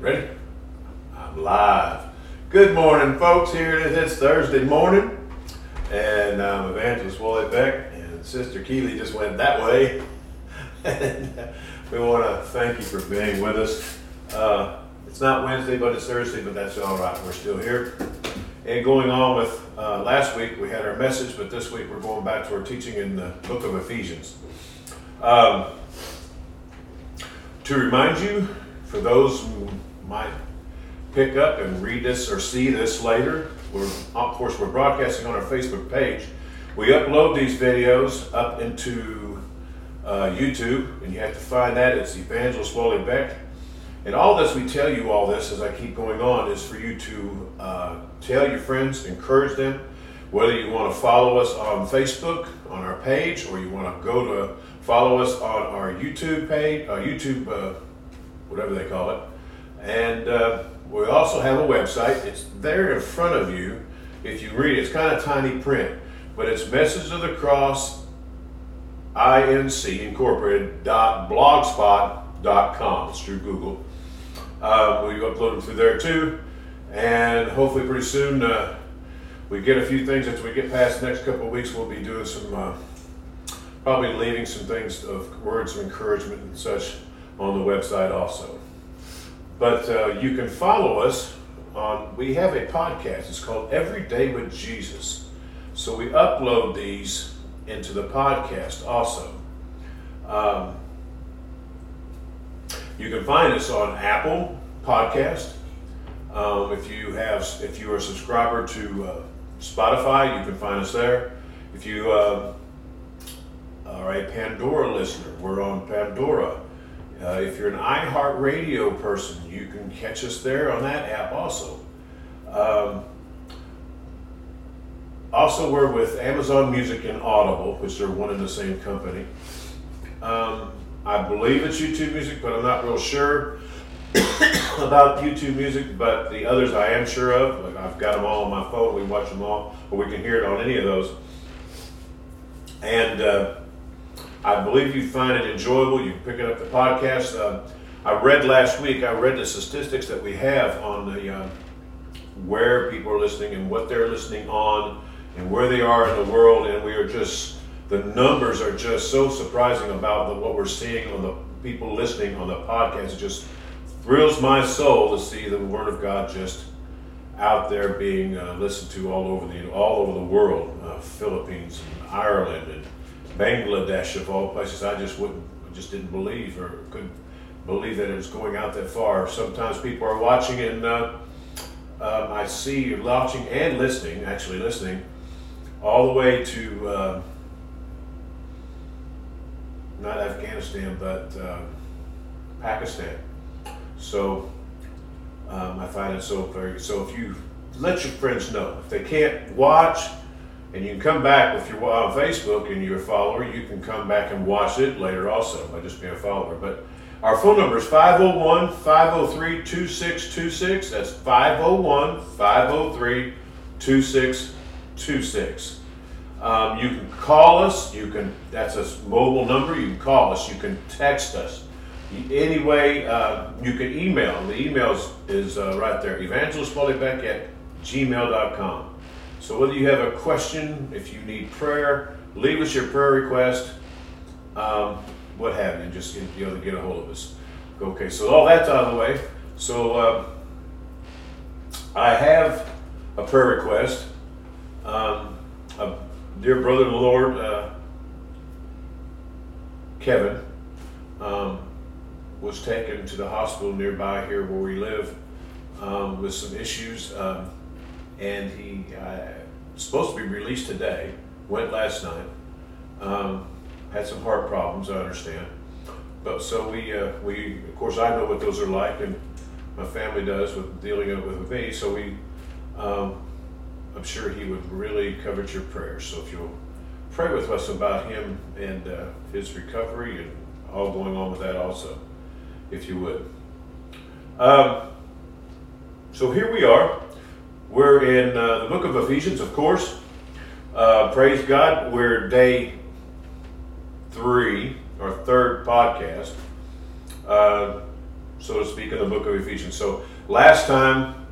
Ready? I'm live. Good morning, folks. Here it is. It's Thursday morning, and I'm Evangelist Wally Beck, and Sister Keeley just went that way. and we want to thank you for being with us. Uh, it's not Wednesday, but it's Thursday, but that's all right. We're still here. And going on with uh, last week, we had our message, but this week we're going back to our teaching in the book of Ephesians. Um, to remind you, for those who might pick up and read this or see this later, we're, of course, we're broadcasting on our Facebook page. We upload these videos up into uh, YouTube, and you have to find that. It's Evangelist Wally Beck. And all this, we tell you all this as I keep going on, is for you to uh, tell your friends, encourage them, whether you want to follow us on Facebook, on our page, or you want to go to follow us on our YouTube page, uh, YouTube, uh, whatever they call it. And uh, we also have a website. It's there in front of you. If you read it, it's kind of tiny print, but it's Message of the Cross Inc. Incorporated dot blogspot.com. It's through Google. Uh, we upload them through there too, and hopefully pretty soon uh, we get a few things as we get past the next couple of weeks. We'll be doing some, uh, probably leaving some things of words of encouragement and such on the website also. But uh, you can follow us on, we have a podcast. It's called Every Day with Jesus. So we upload these into the podcast also. Um, you can find us on Apple Podcast. Um, if you have, if you are a subscriber to uh, Spotify, you can find us there. If you uh, are a Pandora listener, we're on Pandora. Uh, if you're an iHeartRadio person, you can catch us there on that app also. Um, also, we're with Amazon Music and Audible, which are one and the same company. Um, I believe it's YouTube Music, but I'm not real sure about YouTube Music. But the others I am sure of. I've got them all on my phone. We watch them all, or we can hear it on any of those. And uh, I believe you find it enjoyable. You pick it up the podcast. Uh, I read last week. I read the statistics that we have on the uh, where people are listening and what they're listening on and where they are in the world, and we are just the numbers are just so surprising about the, what we're seeing on the people listening on the podcast. It just thrills my soul to see the Word of God just out there being uh, listened to all over the all over the world, uh, Philippines, and Ireland, and Bangladesh of all places. I just wouldn't, just didn't believe or couldn't believe that it was going out that far. Sometimes people are watching and uh, um, I see you watching and listening, actually listening, all the way to uh, not Afghanistan, but uh, Pakistan. So um, I find it so very. So if you let your friends know if they can't watch, and you can come back if you're on Facebook and you're a follower, you can come back and watch it later also by just being a follower. But our phone number is 501 503 2626. That's 501 503 2626. Um, you can call us. You can. That's a mobile number. You can call us. You can text us. Anyway, uh, you can email. The email is, uh, right there. Evangelistwallybeck at gmail.com. So whether you have a question, if you need prayer, leave us your prayer request, um, what have you. Just able to get a hold of us. Okay. So all that's out of the way. So uh, I have a prayer request. Um, a, dear brother in the Lord, uh, Kevin, um, was taken to the hospital nearby here where we live um, with some issues, um, and he uh, supposed to be released today. Went last night. Um, had some heart problems, I understand. But so we, uh, we of course, I know what those are like, and my family does with dealing with me. So we um, I'm sure he would really covet your prayers. So if you'll pray with us about him and uh, his recovery and all going on with that also, if you would. Um, so here we are. We're in uh, the book of Ephesians, of course. Uh, praise God. We're day three, our third podcast. Uh, so to speak, in the book of Ephesians. So last time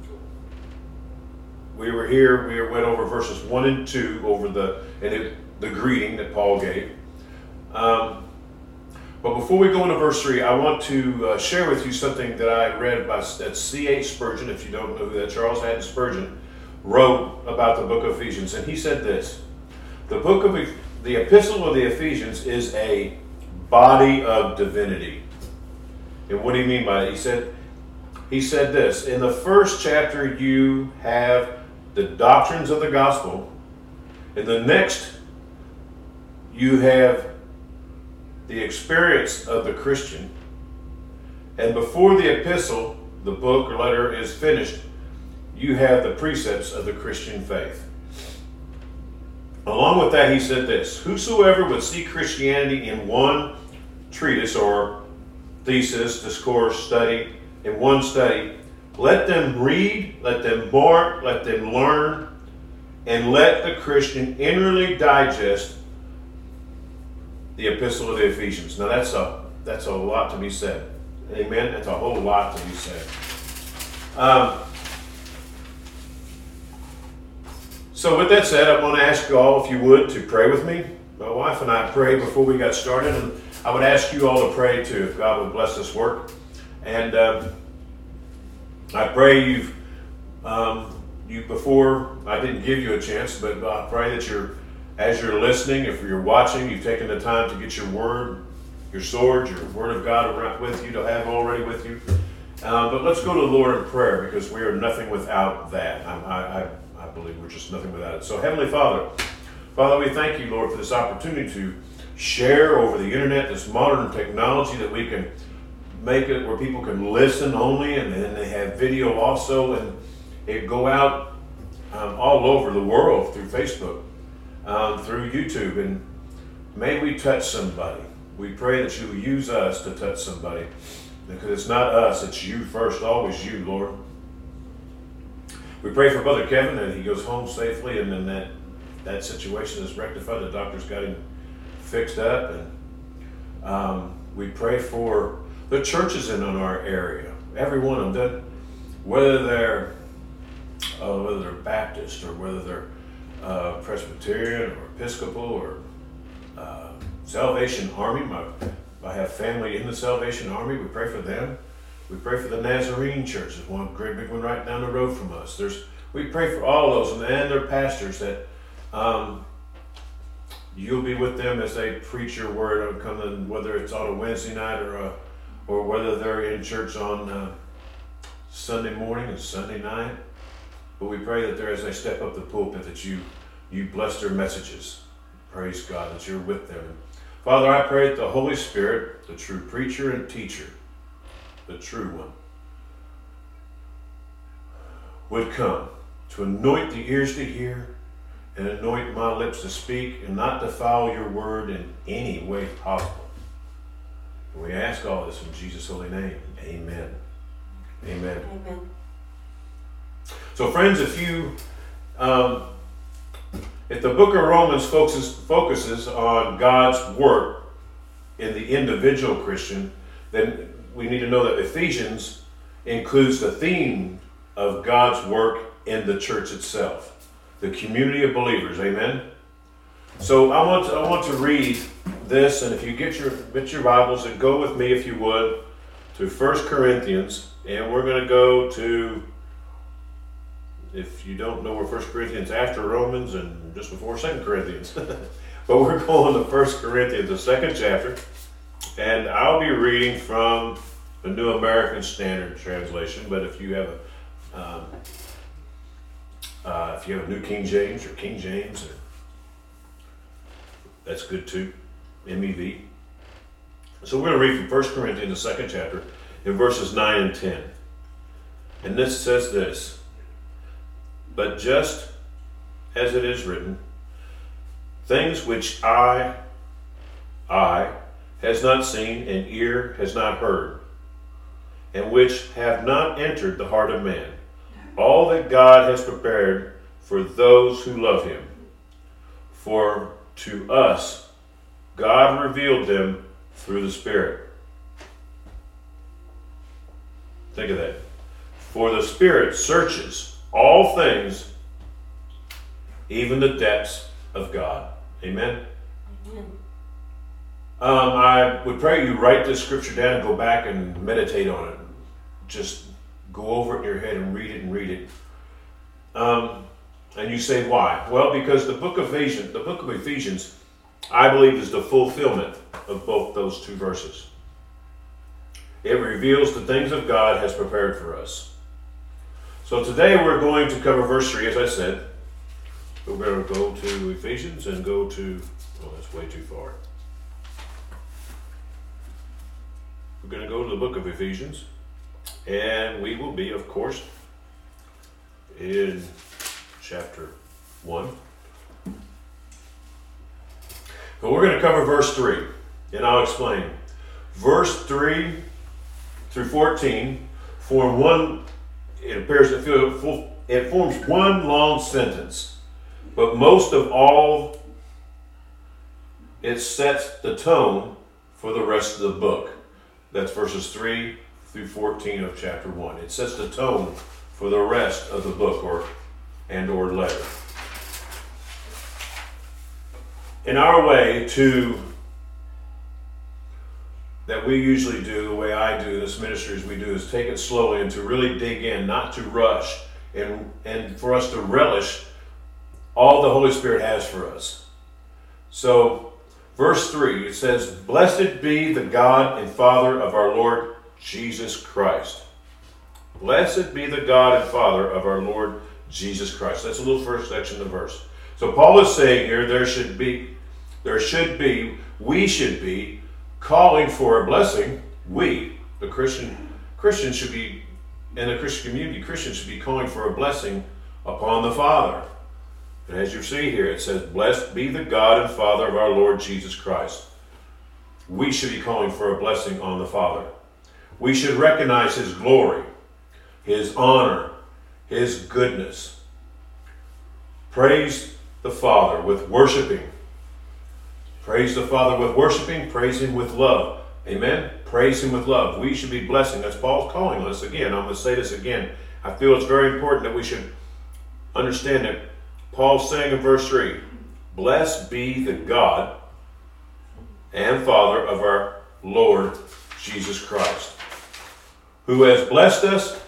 we were here, we went over verses one and two over the and it, the greeting that Paul gave. Um, but before we go into verse 3, I want to uh, share with you something that I read by that C.H. Spurgeon, if you don't know who that, Charles Haddon Spurgeon, wrote about the book of Ephesians. And he said this The book of the epistle of the Ephesians is a body of divinity. And what do you mean by that? He said, he said this In the first chapter, you have the doctrines of the gospel. In the next, you have the experience of the Christian. And before the epistle, the book or letter is finished, you have the precepts of the Christian faith. Along with that, he said this Whosoever would see Christianity in one treatise or thesis, discourse, study, in one study, let them read, let them mark, let them learn, and let the Christian inwardly digest the epistle of the Ephesians. Now that's a that's a lot to be said. Amen. That's a whole lot to be said. Um, so with that said, I want to ask you all if you would to pray with me. My wife and I prayed before we got started, and I would ask you all to pray too, if God would bless this work. And um, I pray you've um, you before I didn't give you a chance, but I pray that you're as you're listening, if you're watching, you've taken the time to get your word, your sword, your word of God with you to have already with you. Um, but let's go to the Lord in prayer because we are nothing without that. I, I, I believe we're just nothing without it. So, Heavenly Father, Father, we thank you, Lord, for this opportunity to share over the internet this modern technology that we can make it where people can listen only and then they have video also and it go out um, all over the world through Facebook um, through YouTube. And may we touch somebody. We pray that you will use us to touch somebody. Because it's not us, it's you first, always you, Lord. We pray for Brother Kevin that he goes home safely and then that, that situation is rectified. The doctor's got him fixed up. And um, we pray for the churches in our area, every one of them, whether they're uh, whether they're Baptist or whether they're uh, Presbyterian or Episcopal or uh, Salvation Army. My, I have family in the Salvation Army. We pray for them. We pray for the Nazarene Church. There's one great big one right down the road from us. There's we pray for all those and, their pastors that um, you'll be with them as they preach your word, coming whether it's on a Wednesday night or a, or whether they're in church on uh, Sunday morning and Sunday night. But we pray that there, as they step up the pulpit, that you you bless their messages. Praise God that you're with them. Father, I pray that the Holy Spirit, the true preacher and teacher, the true one, would come to anoint the ears to hear and anoint my lips to speak and not defile your word in any way possible. And we ask all this in Jesus' holy name. Amen. Amen. Amen. So, friends, if you, um, if the book of Romans focuses, focuses on God's work in the individual Christian, then we need to know that Ephesians includes the theme of God's work in the church itself, the community of believers. Amen. So I want to, I want to read this, and if you get your get your Bibles and go with me, if you would, to First Corinthians, and we're going to go to if you don't know, we're First Corinthians after Romans and just before Second Corinthians. but we're going to First Corinthians, the second chapter, and I'll be reading from the New American Standard Translation. But if you have a um, uh, if you have a New King James or King James, or, that's good too. MEV. So we're going to read from First Corinthians, the second chapter, in verses 9 and 10. And this says this. But just as it is written, things which eye, eye has not seen and ear has not heard, and which have not entered the heart of man, all that God has prepared for those who love him. For to us God revealed them through the Spirit. Think of that. For the Spirit searches all things, even the depths of God. Amen. Amen. Um, I would pray you write this scripture down and go back and meditate on it. Just go over it in your head and read it and read it. Um, and you say why? Well, because the book of Ephesians, the book of Ephesians, I believe is the fulfillment of both those two verses. It reveals the things of God has prepared for us. So today we're going to cover verse 3, as I said. We're going to go to Ephesians and go to, oh, that's way too far. We're going to go to the book of Ephesians, and we will be, of course, in chapter 1. But we're going to cover verse 3, and I'll explain. Verse 3 through 14 form one, it appears to feel, it forms one long sentence, but most of all, it sets the tone for the rest of the book. That's verses 3 through 14 of chapter 1. It sets the tone for the rest of the book or and or letter. In our way to that we usually do, the way I do this ministry as we do, is take it slowly and to really dig in, not to rush, and and for us to relish all the Holy Spirit has for us. So Verse 3, it says, Blessed be the God and Father of our Lord Jesus Christ. Blessed be the God and Father of our Lord Jesus Christ. That's a little first section of the verse. So Paul is saying here there should be, there should be, we should be calling for a blessing. We, the Christian, Christians should be, in the Christian community, Christians should be calling for a blessing upon the Father. And as you see here, it says, Blessed be the God and Father of our Lord Jesus Christ. We should be calling for a blessing on the Father. We should recognize His glory, His honor, His goodness. Praise the Father with worshiping. Praise the Father with worshiping. Praise Him with love. Amen. Praise Him with love. We should be blessing. That's Paul's calling us. Again, I'm going to say this again. I feel it's very important that we should understand that Paul's saying in verse 3 Blessed be the God and Father of our Lord Jesus Christ, who has blessed us.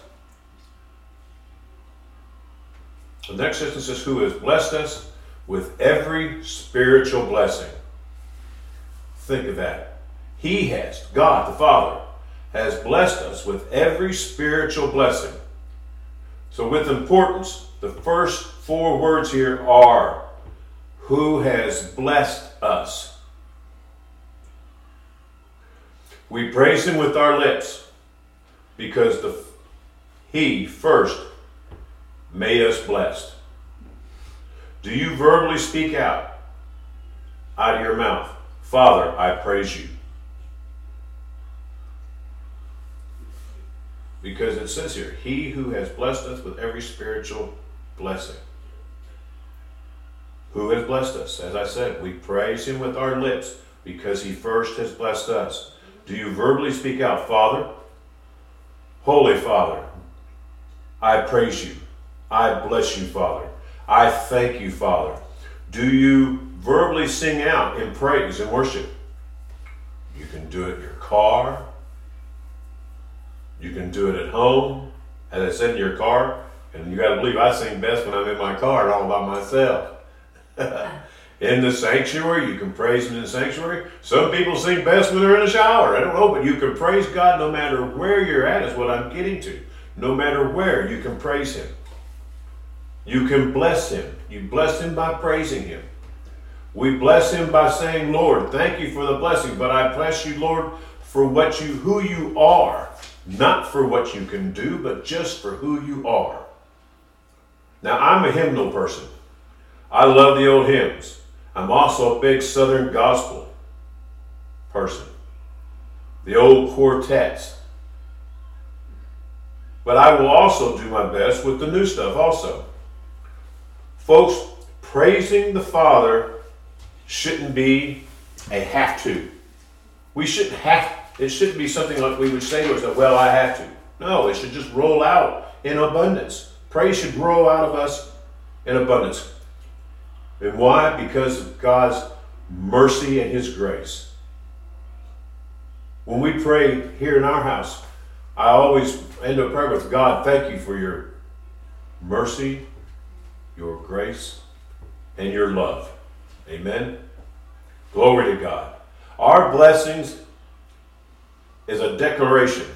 The next sentence says, Who has blessed us with every spiritual blessing. Think of that. He has, God the Father, has blessed us with every spiritual blessing. So, with importance, the first four words here are who has blessed us. We praise him with our lips because the, he first made us blessed. Do you verbally speak out out of your mouth, Father, I praise you? Because it says here, He who has blessed us with every spiritual blessing. Who has blessed us? As I said, we praise Him with our lips because He first has blessed us. Do you verbally speak out, Father? Holy Father, I praise you. I bless you, Father. I thank you, Father. Do you verbally sing out in praise and worship? You can do it in your car. You can do it at home, as I said, in your car. And you got to believe I sing best when I'm in my car and all by myself. in the sanctuary, you can praise Him in the sanctuary. Some people sing best when they're in the shower. I don't know, but you can praise God no matter where you're at, is what I'm getting to. No matter where, you can praise Him. You can bless Him. You bless Him by praising Him. We bless Him by saying, Lord, thank you for the blessing, but I bless you, Lord, for what you who you are not for what you can do, but just for who you are. Now, I'm a hymnal person. I love the old hymns. I'm also a big Southern gospel person. The old quartets. But I will also do my best with the new stuff also. Folks, praising the Father shouldn't be a have to. We shouldn't have it shouldn't be something like we would say to ourselves, well, I have to. No, it should just roll out in abundance. Praise should grow out of us in abundance. And why? Because of God's mercy and His grace. When we pray here in our house, I always end a prayer with God, thank you for your mercy, your grace, and your love. Amen. Glory to God. Our blessings is a declaration.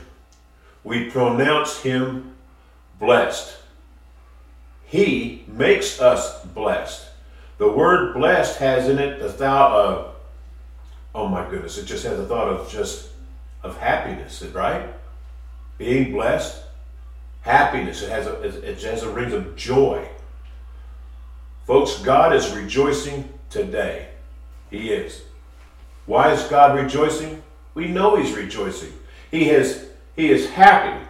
We pronounce Him blessed. He makes us blessed. The word blessed has in it the thought uh, of, oh my goodness, it just has a thought of just of happiness, right? Being blessed, happiness. It has a it has a ring of joy. Folks, God is rejoicing today. He is. Why is God rejoicing? We know He's rejoicing. He is He is happy.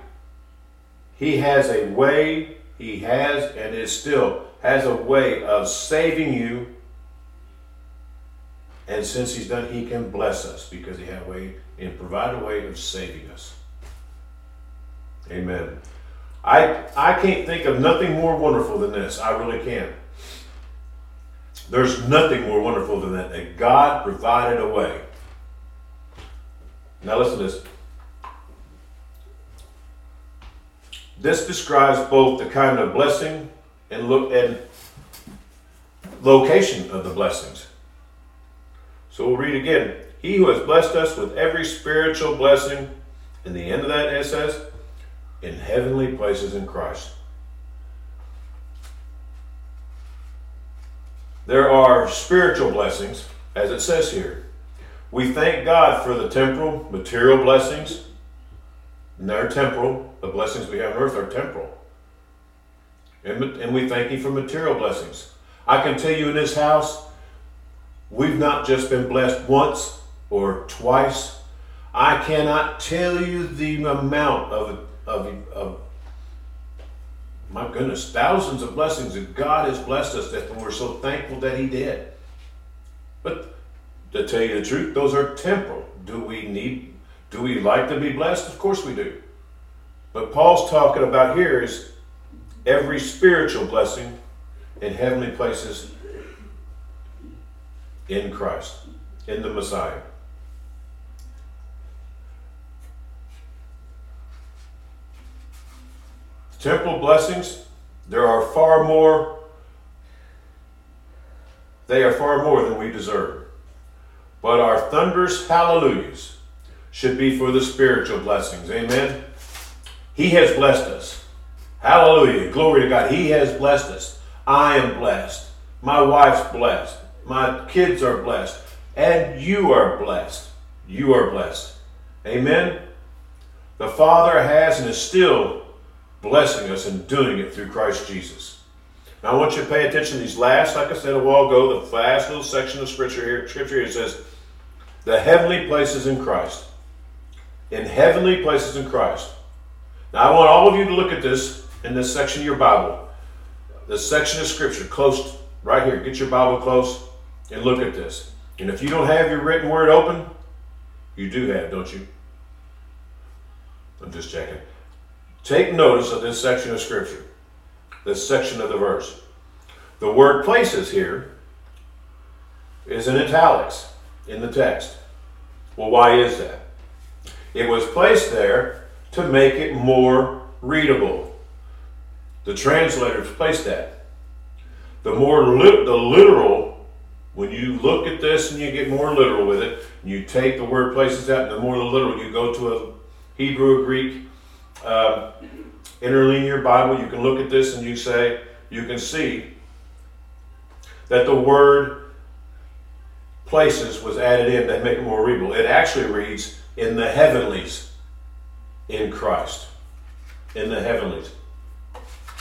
He has a way, He has and is still has a way of saving you. And since He's done, He can bless us because He had a way and provide a way of saving us. Amen. I I can't think of nothing more wonderful than this. I really can't. There's nothing more wonderful than that, that God provided a way. Now listen to this. This describes both the kind of blessing and look and location of the blessings. So we'll read again. He who has blessed us with every spiritual blessing, in the end of that it says, in heavenly places in Christ. There are spiritual blessings, as it says here. We thank God for the temporal, material blessings. And they're temporal. The blessings we have on earth are temporal. And, and we thank Him for material blessings. I can tell you in this house, we've not just been blessed once or twice. I cannot tell you the amount of, of, of my goodness, thousands of blessings that God has blessed us that we're so thankful that He did. But to tell you the truth, those are temporal. Do we need, do we like to be blessed? Of course we do. But Paul's talking about here is every spiritual blessing in heavenly places in Christ, in the Messiah. Temporal blessings, there are far more, they are far more than we deserve. But our thunderous hallelujahs should be for the spiritual blessings. Amen. He has blessed us. Hallelujah. Glory to God. He has blessed us. I am blessed. My wife's blessed. My kids are blessed. And you are blessed. You are blessed. Amen. The Father has and is still blessing us and doing it through Christ Jesus. Now I want you to pay attention to these last, like I said a while ago, the last little section of scripture here. Scripture here says, the heavenly places in Christ. In heavenly places in Christ. Now I want all of you to look at this in this section of your Bible. This section of scripture, close right here. Get your Bible close and look at this. And if you don't have your written word open, you do have, don't you? I'm just checking. Take notice of this section of Scripture, this section of the verse. The word places here is in italics in the text. Well, why is that? It was placed there to make it more readable. The translators placed that. The more li- the literal, when you look at this and you get more literal with it, and you take the word places out, and the more the literal, you go to a Hebrew, or Greek, uh, interlinear Bible, you can look at this and you say, you can see that the word places was added in that make it more readable. It actually reads in the heavenlies in Christ. In the heavenlies.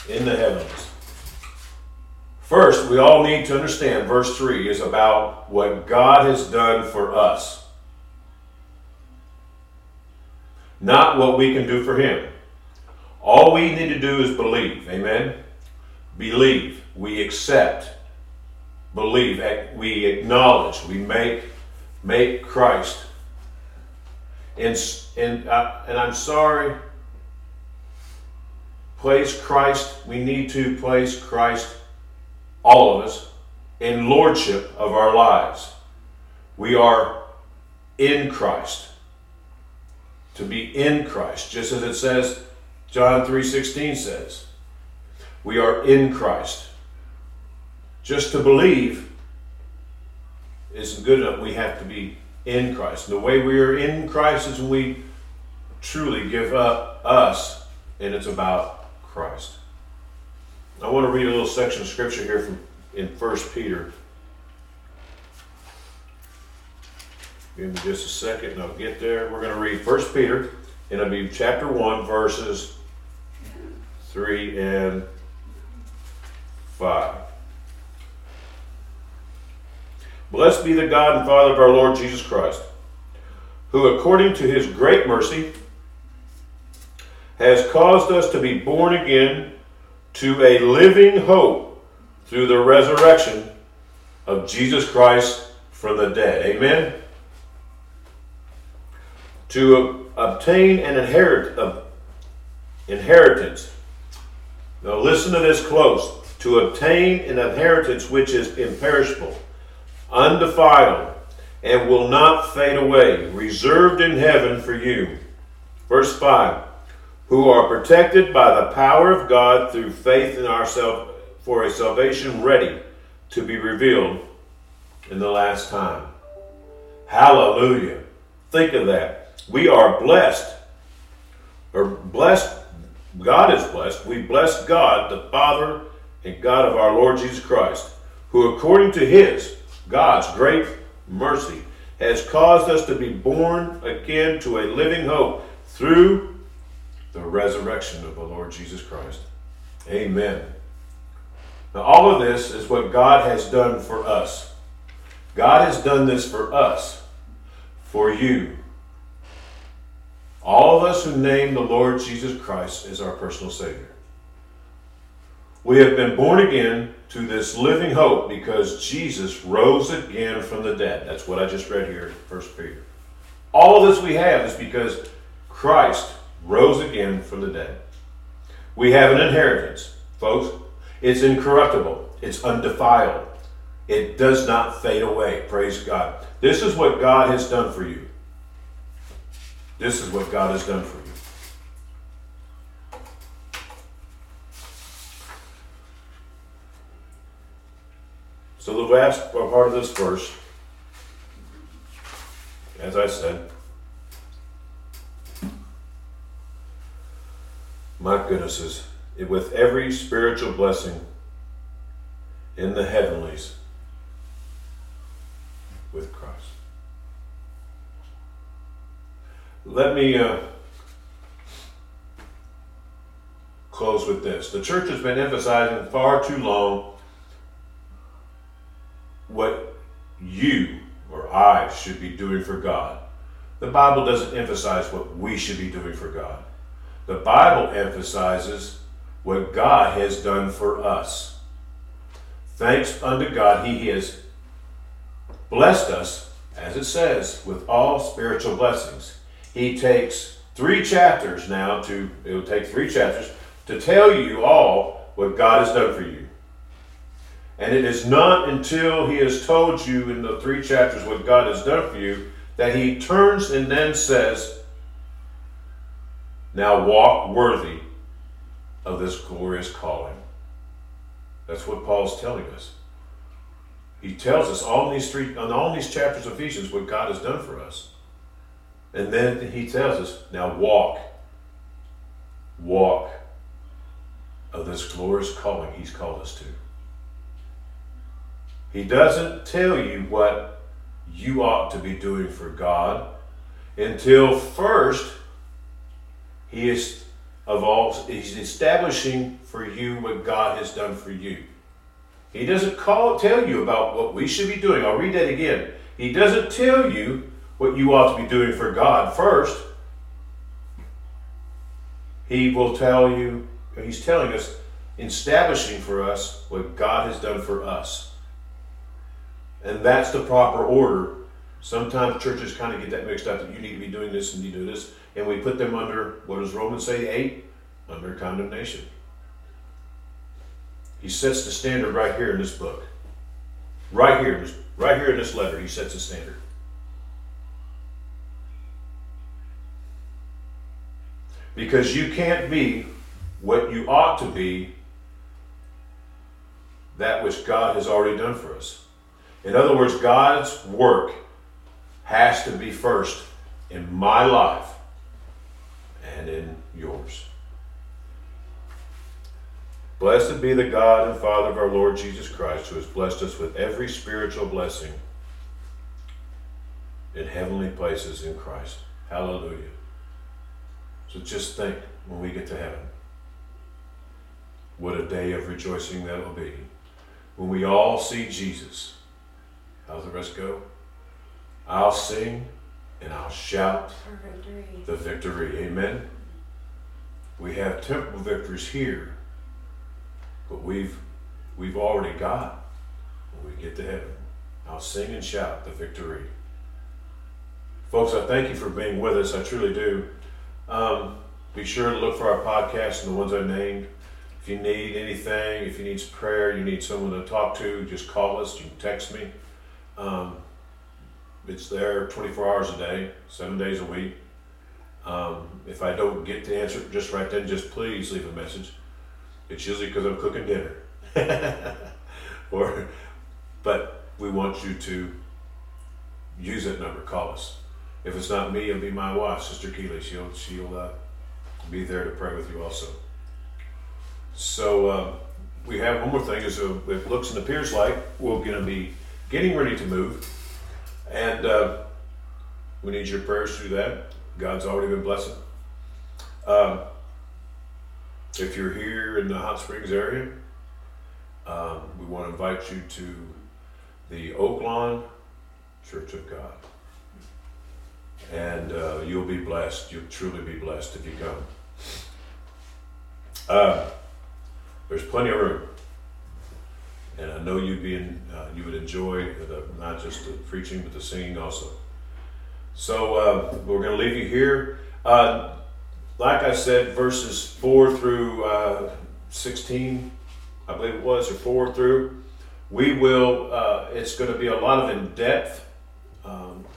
In the heavenlies. First, we all need to understand verse 3 is about what God has done for us, not what we can do for Him. All we need to do is believe. Amen? Believe. We accept. Believe. We acknowledge. We make make Christ. And, and, uh, and I'm sorry place Christ, we need to place Christ, all of us, in lordship of our lives. We are in Christ. To be in Christ, just as it says, John 3:16 says. We are in Christ. Just to believe isn't good enough. We have to be in Christ. And the way we are in Christ is when we truly give up us and it's about Christ. I want to read a little section of scripture here from in First Peter. Give me just a second and I'll get there. We're going to read First Peter, and it'll be chapter 1, verses 3 and 5. Blessed be the God and Father of our Lord Jesus Christ, who according to his great mercy has caused us to be born again to a living hope through the resurrection of Jesus Christ from the dead. Amen. To obtain an inherit, inheritance. Now listen to this close. To obtain an inheritance which is imperishable, undefiled, and will not fade away, reserved in heaven for you. Verse 5 Who are protected by the power of God through faith in ourselves for a salvation ready to be revealed in the last time. Hallelujah. Think of that. We are blessed, or blessed, God is blessed. We bless God, the Father and God of our Lord Jesus Christ, who according to his, God's great mercy, has caused us to be born again to a living hope through the resurrection of the Lord Jesus Christ. Amen. Now, all of this is what God has done for us. God has done this for us, for you. All of us who name the Lord Jesus Christ as our personal Savior. We have been born again to this living hope because Jesus rose again from the dead. That's what I just read here in 1 Peter. All of this we have is because Christ rose again from the dead. We have an inheritance, folks. It's incorruptible, it's undefiled, it does not fade away. Praise God. This is what God has done for you. This is what God has done for you. So the last part of this verse, as I said, my goodness, is with every spiritual blessing in the heavenlies with Christ. Let me uh, close with this. The church has been emphasizing far too long what you or I should be doing for God. The Bible doesn't emphasize what we should be doing for God. The Bible emphasizes what God has done for us. Thanks unto God, He has blessed us, as it says, with all spiritual blessings. He takes three chapters now to, it will take three chapters to tell you all what God has done for you. And it is not until He has told you in the three chapters what God has done for you that He turns and then says, Now walk worthy of this glorious calling. That's what Paul's telling us. He tells us all these three on all these chapters of Ephesians what God has done for us. And then he tells us, now walk. Walk of this glorious calling he's called us to. He doesn't tell you what you ought to be doing for God until first he is of all he's establishing for you what God has done for you. He doesn't call tell you about what we should be doing. I'll read that again. He doesn't tell you what you ought to be doing for God first. He will tell you, he's telling us, establishing for us what God has done for us. And that's the proper order. Sometimes churches kind of get that mixed up that you need to be doing this and you do this. And we put them under, what does Romans say, eight? under condemnation. He sets the standard right here in this book. Right here, right here in this letter, he sets the standard. Because you can't be what you ought to be, that which God has already done for us. In other words, God's work has to be first in my life and in yours. Blessed be the God and Father of our Lord Jesus Christ, who has blessed us with every spiritual blessing in heavenly places in Christ. Hallelujah. So just think when we get to heaven, what a day of rejoicing that will be. When we all see Jesus, how's the rest go? I'll sing and I'll shout victory. the victory. Amen. We have temporal victories here, but we've we've already got when we get to heaven. I'll sing and shout the victory. Folks, I thank you for being with us. I truly do. Um, be sure to look for our podcast and the ones I named. If you need anything, if you need prayer, you need someone to talk to, just call us. You can text me. Um, it's there 24 hours a day, seven days a week. Um, if I don't get to answer just right then, just please leave a message. It's usually because I'm cooking dinner. or, but we want you to use that number. Call us. If it's not me, it'll be my wife, Sister Keeley. She'll she'll uh, be there to pray with you also. So uh, we have one more thing. Is uh, it looks and appears like we're going to be getting ready to move and uh, we need your prayers through that. God's already been blessing. Um, if you're here in the Hot Springs area, um, we want to invite you to the Oaklawn Church of God. And uh, you'll be blessed. You'll truly be blessed if you come. Uh, there's plenty of room and I know you'd be in, uh, you would enjoy the, not just the preaching but the singing also. So uh, we're going to leave you here. Uh, like I said, verses four through uh, sixteen, I believe it was, or four through. We will. It's going to be a lot of in depth.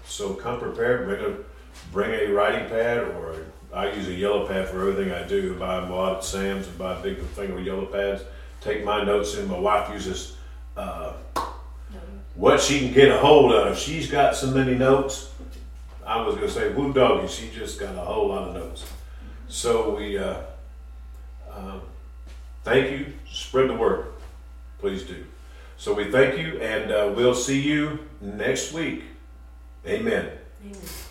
So come prepared. Bring a bring a writing pad, or I use a yellow pad for everything I do. I buy a lot at Sam's and buy a big thing of yellow pads take my notes in. My wife uses uh, what she can get a hold of. She's got so many notes. I was to say, woo doggy, she just got a whole lot of notes. So we uh, uh, thank you. Spread the word. Please do. So we thank you, and uh, we'll see you next week. Amen. Amen.